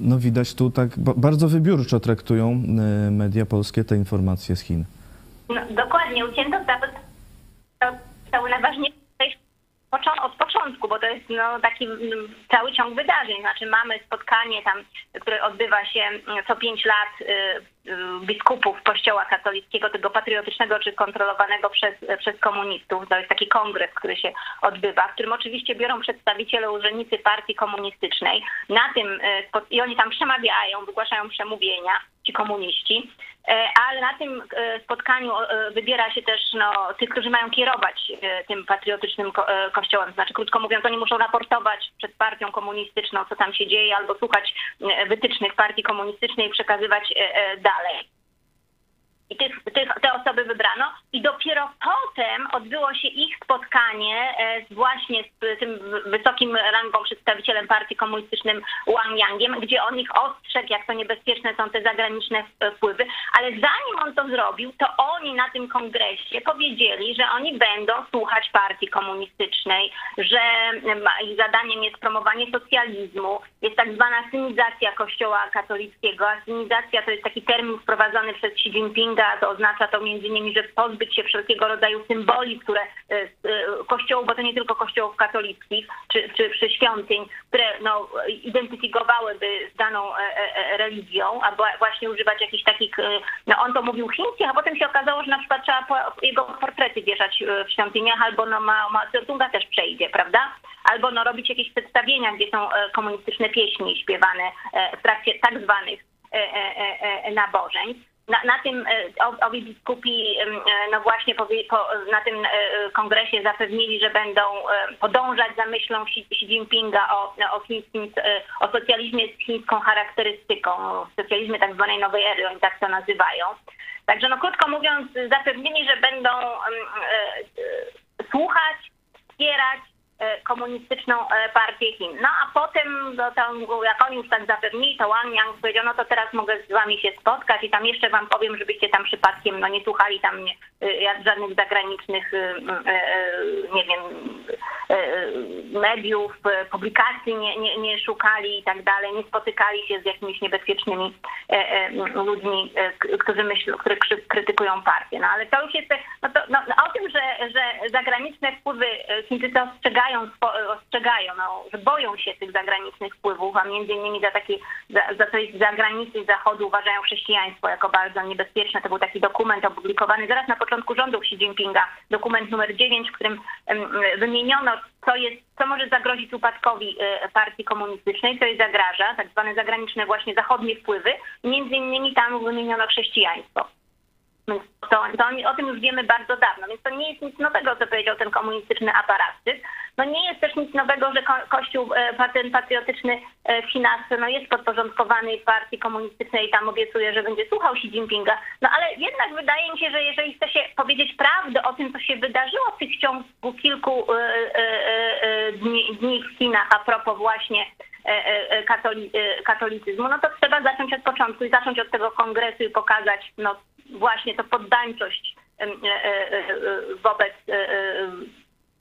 No widać tu tak ba- bardzo wybiórczo traktują e, media polskie te informacje z Chin. No, dokładnie, ucięto cały najważniejsze począ- od początku, bo to jest no, taki mm, cały ciąg wydarzeń. Znaczy mamy spotkanie tam, które odbywa się mm, co pięć lat y, y, biskupów Kościoła katolickiego, tego patriotycznego czy kontrolowanego przez, przez komunistów. To jest taki kongres, który się odbywa, w którym oczywiście biorą przedstawiciele urzędnicy partii komunistycznej. Na tym y, i oni tam przemawiają, wygłaszają przemówienia, ci komuniści. E, ale na tym e, spotkaniu e, wybiera się też no, tych, którzy mają kierować tym patriotycznym ko- kościołem. Znaczy, krótko mówiąc, oni muszą raportować przed partią komunistyczną, co tam się dzieje, albo słuchać wytycznych partii komunistycznej i przekazywać dalej. Tych, tych, te osoby wybrano i dopiero potem odbyło się ich spotkanie e, z właśnie z tym wysokim rangą przedstawicielem partii komunistycznym Wang Yangiem, gdzie on ich ostrzegł, jak to niebezpieczne są te zagraniczne wpływy, ale zanim on to zrobił, to oni na tym kongresie powiedzieli, że oni będą słuchać partii komunistycznej, że ma- ich zadaniem jest promowanie socjalizmu, jest tak zwana synizacja kościoła katolickiego, a synizacja to jest taki termin wprowadzony przez Xi Jinpinga, to oznacza to między innymi, że pozbyć się wszelkiego rodzaju symboli, które e, e, kościołów, bo to nie tylko kościołów katolickich, czy, czy, czy świątyń, które no, identyfikowałyby z daną e, religią, albo właśnie używać jakichś takich, no on to mówił chińskich, a potem się okazało, że na przykład trzeba jego portrety wieszać w świątyniach, albo no ma, ma Zedonga też przejdzie, prawda? Albo no robić jakieś przedstawienia, gdzie są komunistyczne pieśni śpiewane w trakcie tak zwanych e, Na, na tym e, ob- obie biskupi e, no właśnie po, na tym e, kongresie zapewnili, że będą podążać za myślą Xi, Xi Jinpinga o, o, chińskim, o socjalizmie z chińską charakterystyką, socjalizmie tak zwanej nowej ery, oni tak to nazywają. Także no krótko mówiąc, zapewnili, że będą słuchać, wspierać komunistyczną e, partię Chin. No a potem, no, tam, jak oni już tak zapewnili, to Wang Yang powiedział, no to teraz mogę z wami się spotkać i tam jeszcze wam powiem, żebyście tam przypadkiem no, nie słuchali tam nie, y, jak żadnych zagranicznych, nie wiem, mediów, y, publikacji nie, nie, nie szukali i tak dalej, nie spotykali się z jakimiś niebezpiecznymi e, e, ludźmi, e, którzy krzy- krytykują partię. No ale to już jest, no to, no, no, o tym, że, że zagraniczne wpływy e, Chińczycy ostrzegają ostrzegają, no, że boją się tych zagranicznych wpływów, a między innymi za takie, za, za z zagranicy, zachodu uważają chrześcijaństwo jako bardzo niebezpieczne. To był taki dokument opublikowany zaraz na początku rządów Xi Jinpinga, dokument numer 9, w którym wymieniono, co jest, co może zagrozić upadkowi e, partii komunistycznej, co jej zagraża, tak zwane zagraniczne właśnie zachodnie wpływy. Między innymi tam wymieniono chrześcijaństwo. To, to o tym już wiemy bardzo dawno, więc to nie jest nic nowego, co powiedział ten komunistyczny aparatczyk. No nie jest też nic nowego, że ko- Kościół, e, ten patriotyczny e, w Chinach no jest podporządkowany partii komunistycznej i tam obiecuje, że będzie słuchał Xi Jinpinga. No ale jednak wydaje mi się, że jeżeli chce się powiedzieć prawdę o tym, co się wydarzyło w tych ciągu kilku e, e, e, dni, dni w Chinach a propos właśnie e, e, katoli, e, katolicyzmu, no to trzeba zacząć od początku i zacząć od tego kongresu i pokazać no, właśnie to poddańczość e, e, e, wobec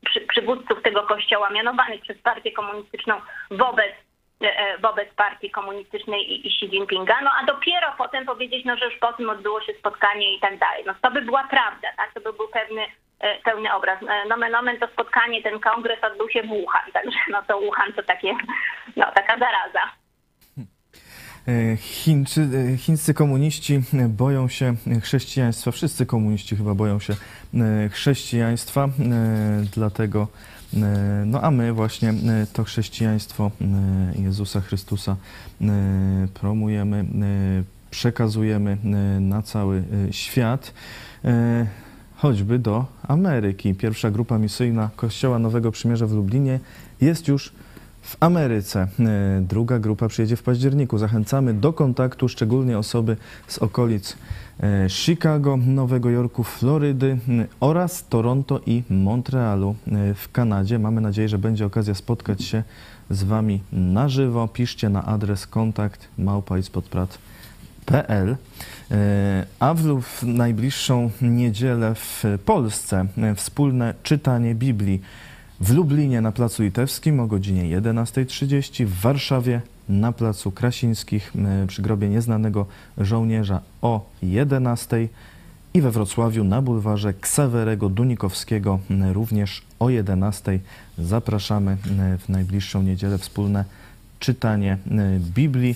przy, przywódców tego kościoła mianowanych przez partię komunistyczną wobec wobec partii komunistycznej i, i Xi Jinpinga, no a dopiero potem powiedzieć, no że już po tym odbyło się spotkanie i tak dalej. No to by była prawda, tak? To by był pewny, pełny obraz. Nomen omen to spotkanie, ten kongres odbył się w Wuhan, także no to Wuhan to takie, no taka zaraza. E, Chińczy, e, chińscy komuniści boją się chrześcijaństwa. Wszyscy komuniści chyba boją się e, chrześcijaństwa, dlatego, no a my właśnie to chrześcijaństwo Jezusa Chrystusa promujemy, przekazujemy na cały świat. Choćby do Ameryki. Pierwsza grupa misyjna Kościoła Nowego Przymierza w Lublinie jest już w Ameryce. E, Druga grupa przyjedzie w październiku. Zachęcamy do kontaktu szczególnie osoby z okolic e, Chicago, Nowego Jorku, Florydy m, oraz Toronto i Montrealu w Kanadzie. Mamy nadzieję, że będzie okazja spotkać się z Wami na żywo. Piszcie na adres kontakt. E, A w, w najbliższą niedzielę w Polsce wspólne czytanie Biblii w Lublinie na Placu Litewskim o godzinie 11.30, w Warszawie na Placu Krasińskich przy grobie nieznanego żołnierza o 11.00 i we Wrocławiu na bulwarze Ksawerego Dunikowskiego również o 11.00. Zapraszamy w najbliższą niedzielę wspólne czytanie Biblii.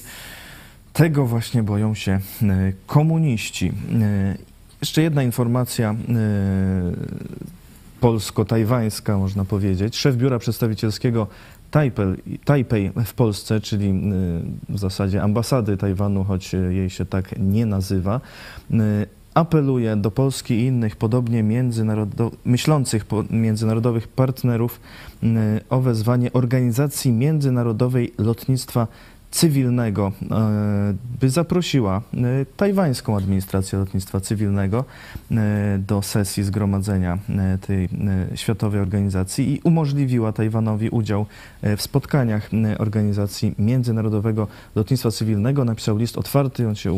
Tego właśnie boją się komuniści. Jeszcze jedna informacja polsko-tajwańska, można powiedzieć. Szef biura przedstawicielskiego Taipei, w Polsce, czyli y, w zasadzie ambasady Tajwanu, choć y, jej się tak nie nazywa, y, apeluje do Polski i innych podobnie międzynarodo- myślących międzynarodowych partnerów o wezwanie Organizacji Międzynarodowej Lotnictwa Cywilnego, e, by zaprosiła e, tajwańską administrację lotnictwa cywilnego e, do sesji zgromadzenia tej światowej organizacji i umożliwiła Tajwanowi udział w spotkaniach Organizacji Międzynarodowego Lotnictwa Cywilnego. Napisał list otwarty, on się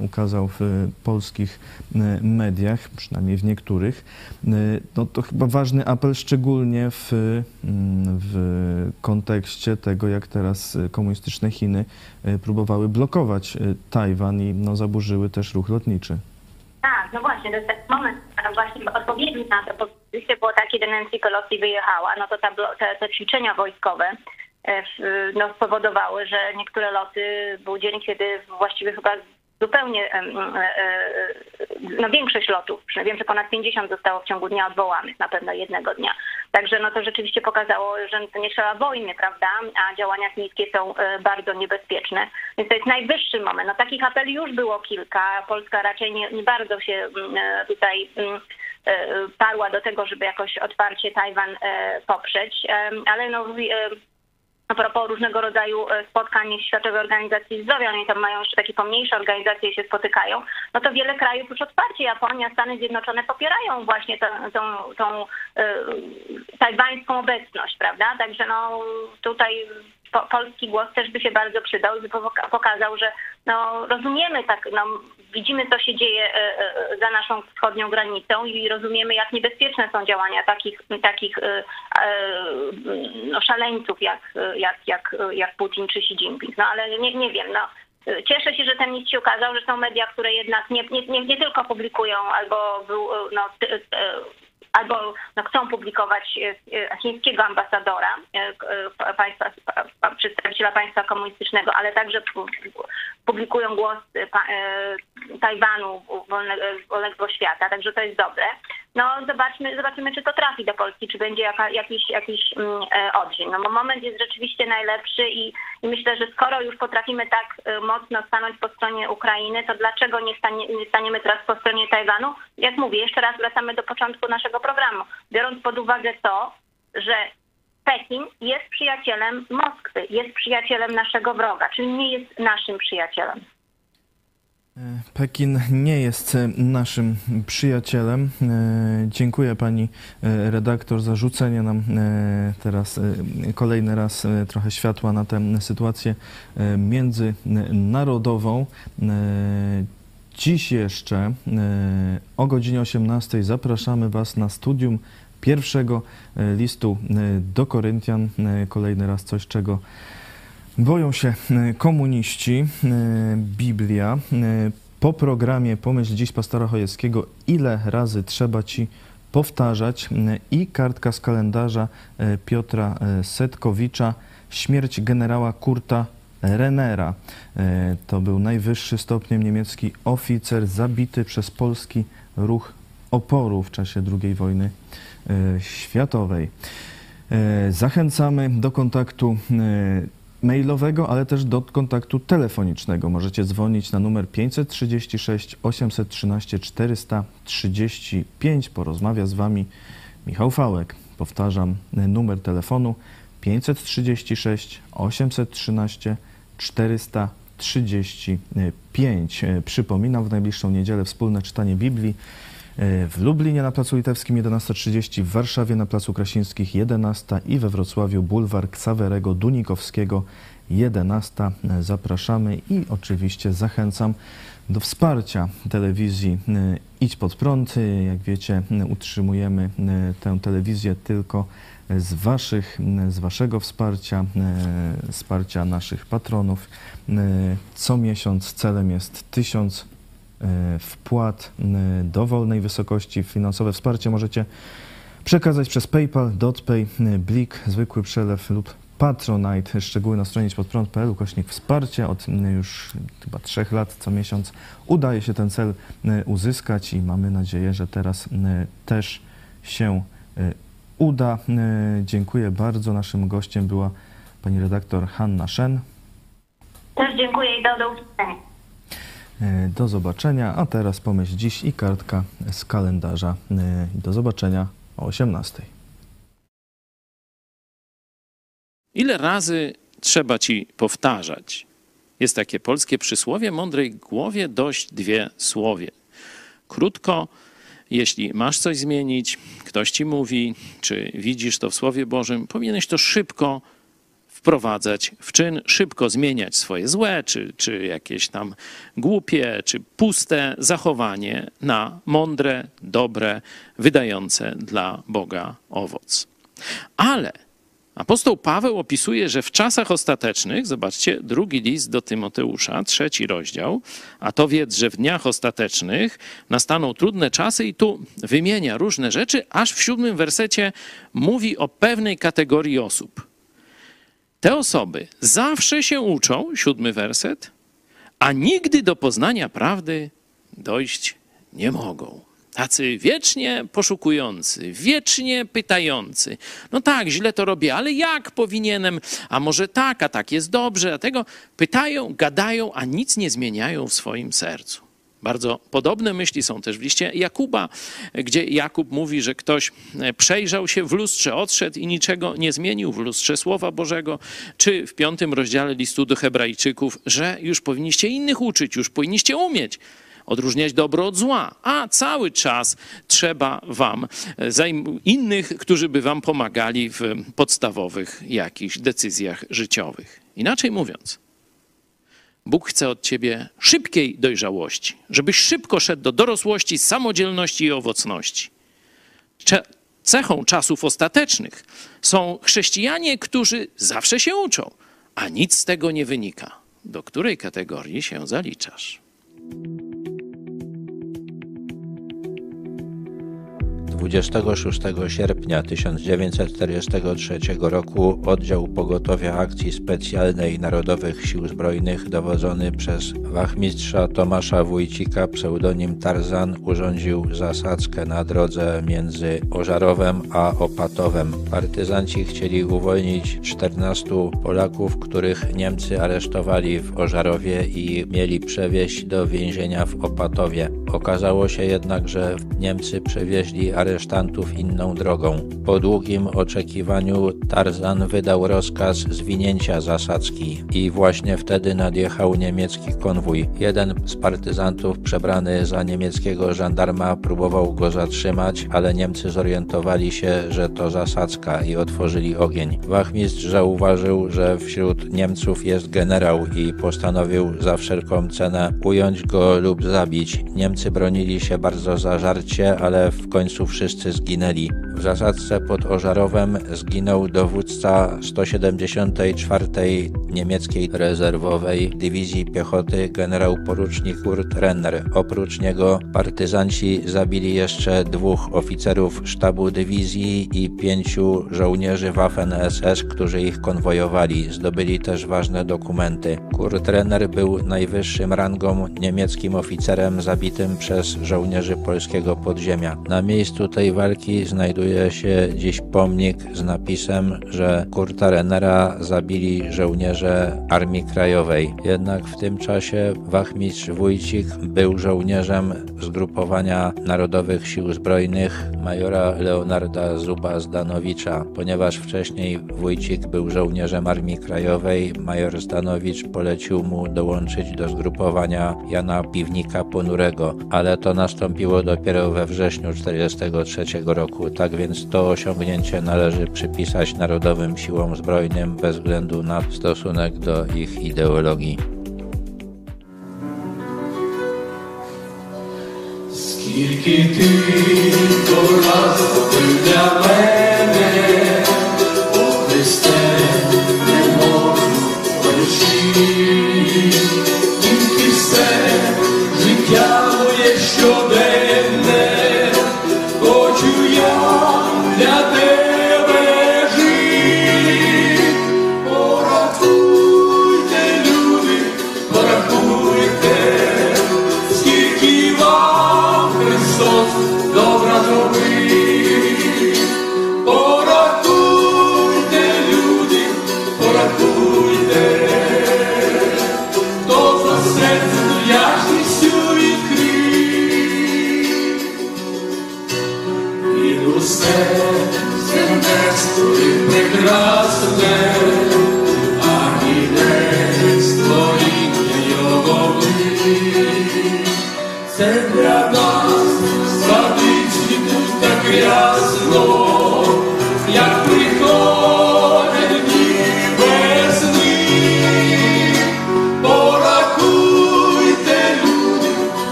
ukazał w polskich mediach, przynajmniej w niektórych. No to chyba ważny apel, szczególnie w, mm, w kontekście tego, jak teraz komunistyczne Chiny e, próbowały blokować e, Tajwan i no, zaburzyły też ruch lotniczy. Tak, no właśnie, to jest taki moment, właśnie odpowiedni na to, bo rzeczywiście było tak, kiedy Nancy Pelosi wyjechała, no to ta, te, te ćwiczenia wojskowe e, no, spowodowały, że niektóre loty był dzień, kiedy właściwie chyba zupełnie, e, e, no większość lotów, wiem, że ponad 50 zostało w ciągu dnia odwołanych, na pewno jednego dnia. Także no to rzeczywiście pokazało, że nie trzeba wojny, prawda, a działania chińskie są e, bardzo niebezpieczne. Więc to jest najwyższy moment. No takich apeli już było kilka. Polska raczej nie, nie bardzo się mm, tutaj mm, parła do tego, żeby jakoś otwarcie Tajwan poprzeć, ale no a propos różnego rodzaju e, spotkań Światowej Organizacji Zdrowia, oni tam mają jeszcze takie pomniejsze organizacje i się spotykają, no to wiele krajów już otwarcie, Japonia, Stany Zjednoczone popierają właśnie tą, tą, tą e, tajwańską obecność, prawda? Także no tutaj po, polski głos też by się bardzo przydał i pokazał, że no, rozumiemy tak, no, widzimy co się dzieje e, e, za naszą wschodnią granicą i rozumiemy jak niebezpieczne są działania takich, takich e, no, szaleńców jak, jak, jak, jak Putin czy Xi Jinping. No ale nie, nie wiem, no. Cieszę się, że ten list się ukazał, że są media, które jednak nie, nie, nie, nie tylko publikują albo był, no, albo no, chcą publikować chińskiego ambasadora, państwa, przedstawiciela państwa komunistycznego, ale także publikują głos Tajwanu wolnego świata, także to jest dobre. No zobaczmy, zobaczymy, czy to trafi do Polski, czy będzie jaka, jakiś, jakiś mm, odzień. No bo moment jest rzeczywiście najlepszy i, i myślę, że skoro już potrafimy tak mocno stanąć po stronie Ukrainy, to dlaczego nie, stanie, nie staniemy teraz po stronie Tajwanu? Jak mówię, jeszcze raz wracamy do początku naszego programu. Biorąc pod uwagę to, że Pekin jest przyjacielem Moskwy, jest przyjacielem naszego wroga, czyli nie jest naszym przyjacielem. Pekin nie jest naszym przyjacielem. E, dziękuję pani e, redaktor za rzucenie nam e, teraz kolejny raz trochę światła na tę sytuację międzynarodową. Dziś jeszcze o godzinie 18 zapraszamy Was na studium pierwszego listu do Koryntian. Kolejny raz coś, czego Boją się e, komuniści, e, Biblia. E, po programie Pomyśl dziś pastora Chojeckiego, ile razy trzeba ci powtarzać i kartka z kalendarza Piotra Setkowicza, śmierć generała Kurta Renera. To był najwyższy stopniem niemiecki oficer zabity przez polski ruch oporu w czasie II wojny światowej. Zachęcamy do kontaktu mailowego, ale też do kontaktu telefonicznego. Możecie dzwonić na numer 536 813 435. Porozmawia z Wami Michał Fałek. Powtarzam numer telefonu 536 813 435. Przypominam, w najbliższą niedzielę wspólne czytanie Biblii w Lublinie na Placu Litewskim 11.30, w Warszawie na Placu Krasińskich 11 i we Wrocławiu Bulwar Ksawerego Dunikowskiego 11. Zapraszamy i oczywiście zachęcam do wsparcia telewizji e, Idź Pod Prąd. Jak wiecie, utrzymujemy e, tę telewizję tylko z, waszych, z Waszego wsparcia, e, wsparcia naszych patronów. Co miesiąc celem jest 1000 E, wpłat e, dowolnej wysokości. Finansowe wsparcie możecie przekazać przez PayPal, DotPay, e, Blik, zwykły przelew lub Patronite. Szczegóły na stronie podprąd.pl ukośnik wsparcie. Od już chyba trzech lat co miesiąc udaje się ten cel uzyskać i mamy nadzieję, że teraz też się uda. Dziękuję bardzo. Naszym gościem była pani redaktor Hanna Szen. Też dziękuję i do usłyszenia. E, do zobaczenia, a teraz pomyśl dziś i kartka z kalendarza. E, do zobaczenia o 18. Ile razy trzeba ci powtarzać? Jest takie polskie przysłowie: mądrej głowie dość dwie słowie. Krótko, jeśli masz coś zmienić, ktoś ci mówi, czy widzisz to w Słowie Bożym, powinieneś to szybko wprowadzać w czyn, szybko zmieniać swoje złe, czy, czy jakieś tam głupie, czy puste zachowanie na mądre, dobre, wydające dla Boga owoc. Ale apostoł Paweł opisuje, że w czasach ostatecznych, zobaczcie, drugi list do Tymoteusza, trzeci rozdział, a to wiedz, że w dniach ostatecznych nastaną trudne czasy i tu wymienia różne rzeczy, aż w siódmym wersecie mówi o pewnej kategorii osób te osoby zawsze się uczą, siódmy werset, a nigdy do poznania prawdy dojść nie mogą. Tacy wiecznie poszukujący, wiecznie pytający. No tak, źle to robię, ale jak powinienem? A może tak, a tak jest dobrze, a tego pytają, gadają, a nic nie zmieniają w swoim sercu. Bardzo podobne myśli są też w liście Jakuba, gdzie Jakub mówi, że ktoś e, przejrzał się w lustrze, odszedł i niczego nie zmienił w lustrze Słowa Bożego, czy w piątym rozdziale listu do Hebrajczyków, że już powinniście innych uczyć, już powinniście umieć odróżniać dobro od zła, a cały czas trzeba wam e, innych, którzy by wam pomagali w podstawowych jakichś decyzjach życiowych. Inaczej mówiąc, Bóg chce od ciebie szybkiej dojrzałości, żebyś szybko szedł do dorosłości, samodzielności i owocności. Cechą czasów ostatecznych są chrześcijanie, którzy zawsze się uczą, a nic z tego nie wynika. Do której kategorii się zaliczasz? 26 sierpnia 1943 roku oddział pogotowia akcji specjalnej Narodowych Sił Zbrojnych dowodzony przez wachmistrza Tomasza Wójcika pseudonim Tarzan urządził zasadzkę na drodze między Ożarowem a Opatowem. Partyzanci chcieli uwolnić 14 Polaków, których Niemcy aresztowali w Ożarowie i mieli przewieźć do więzienia w Opatowie. Okazało się jednak, że Niemcy przewieźli aresztantów inną drogą. Po długim oczekiwaniu Tarzan wydał rozkaz zwinięcia zasadzki i właśnie wtedy nadjechał niemiecki konwój. Jeden z partyzantów przebrany za niemieckiego żandarma próbował go zatrzymać, ale Niemcy zorientowali się, że to zasadzka i otworzyli ogień. Wachmistrz zauważył, że wśród Niemców jest generał i postanowił za wszelką cenę ująć go lub zabić. Niemcy bronili się bardzo zażarcie, ale w końcu wszyscy zginęli. W zasadzce pod Ożarowem zginął dowódca 174. niemieckiej rezerwowej dywizji piechoty generał porucznik Kurt Renner. Oprócz niego partyzanci zabili jeszcze dwóch oficerów sztabu dywizji i pięciu żołnierzy Waffen-SS, którzy ich konwojowali. Zdobyli też ważne dokumenty. Kurt Renner był najwyższym rangą niemieckim oficerem zabitym przez żołnierzy polskiego podziemia. Na miejscu tej walki znajduje się dziś pomnik z napisem, że Kurta Rennera zabili żołnierze Armii Krajowej. Jednak w tym czasie wachmistrz Wójcik był żołnierzem zgrupowania Narodowych Sił Zbrojnych majora Leonarda Zuba Zdanowicza. Ponieważ wcześniej Wójcik był żołnierzem Armii Krajowej, major Zdanowicz polecił mu dołączyć do zgrupowania Jana Piwnika Ponurego, ale to nastąpiło dopiero we wrześniu 1943 roku. Tak więc to osiągnięcie należy przypisać Narodowym Siłom Zbrojnym bez względu na stosunek do ich ideologii. Скільки ти то раз зробив для мене,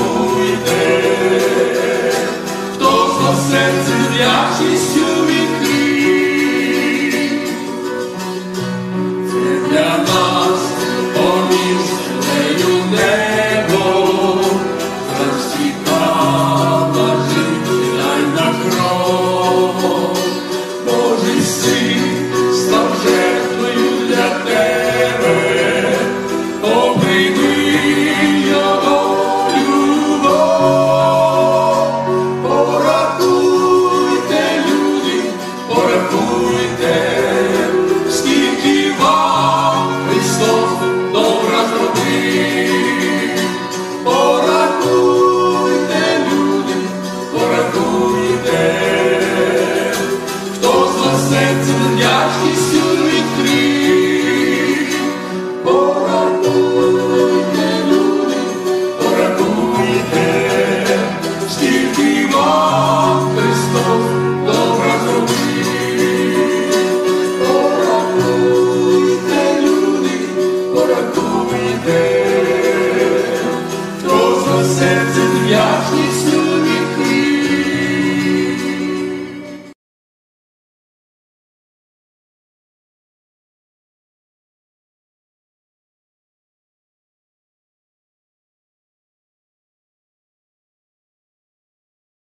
Stój ty, kto z nas serce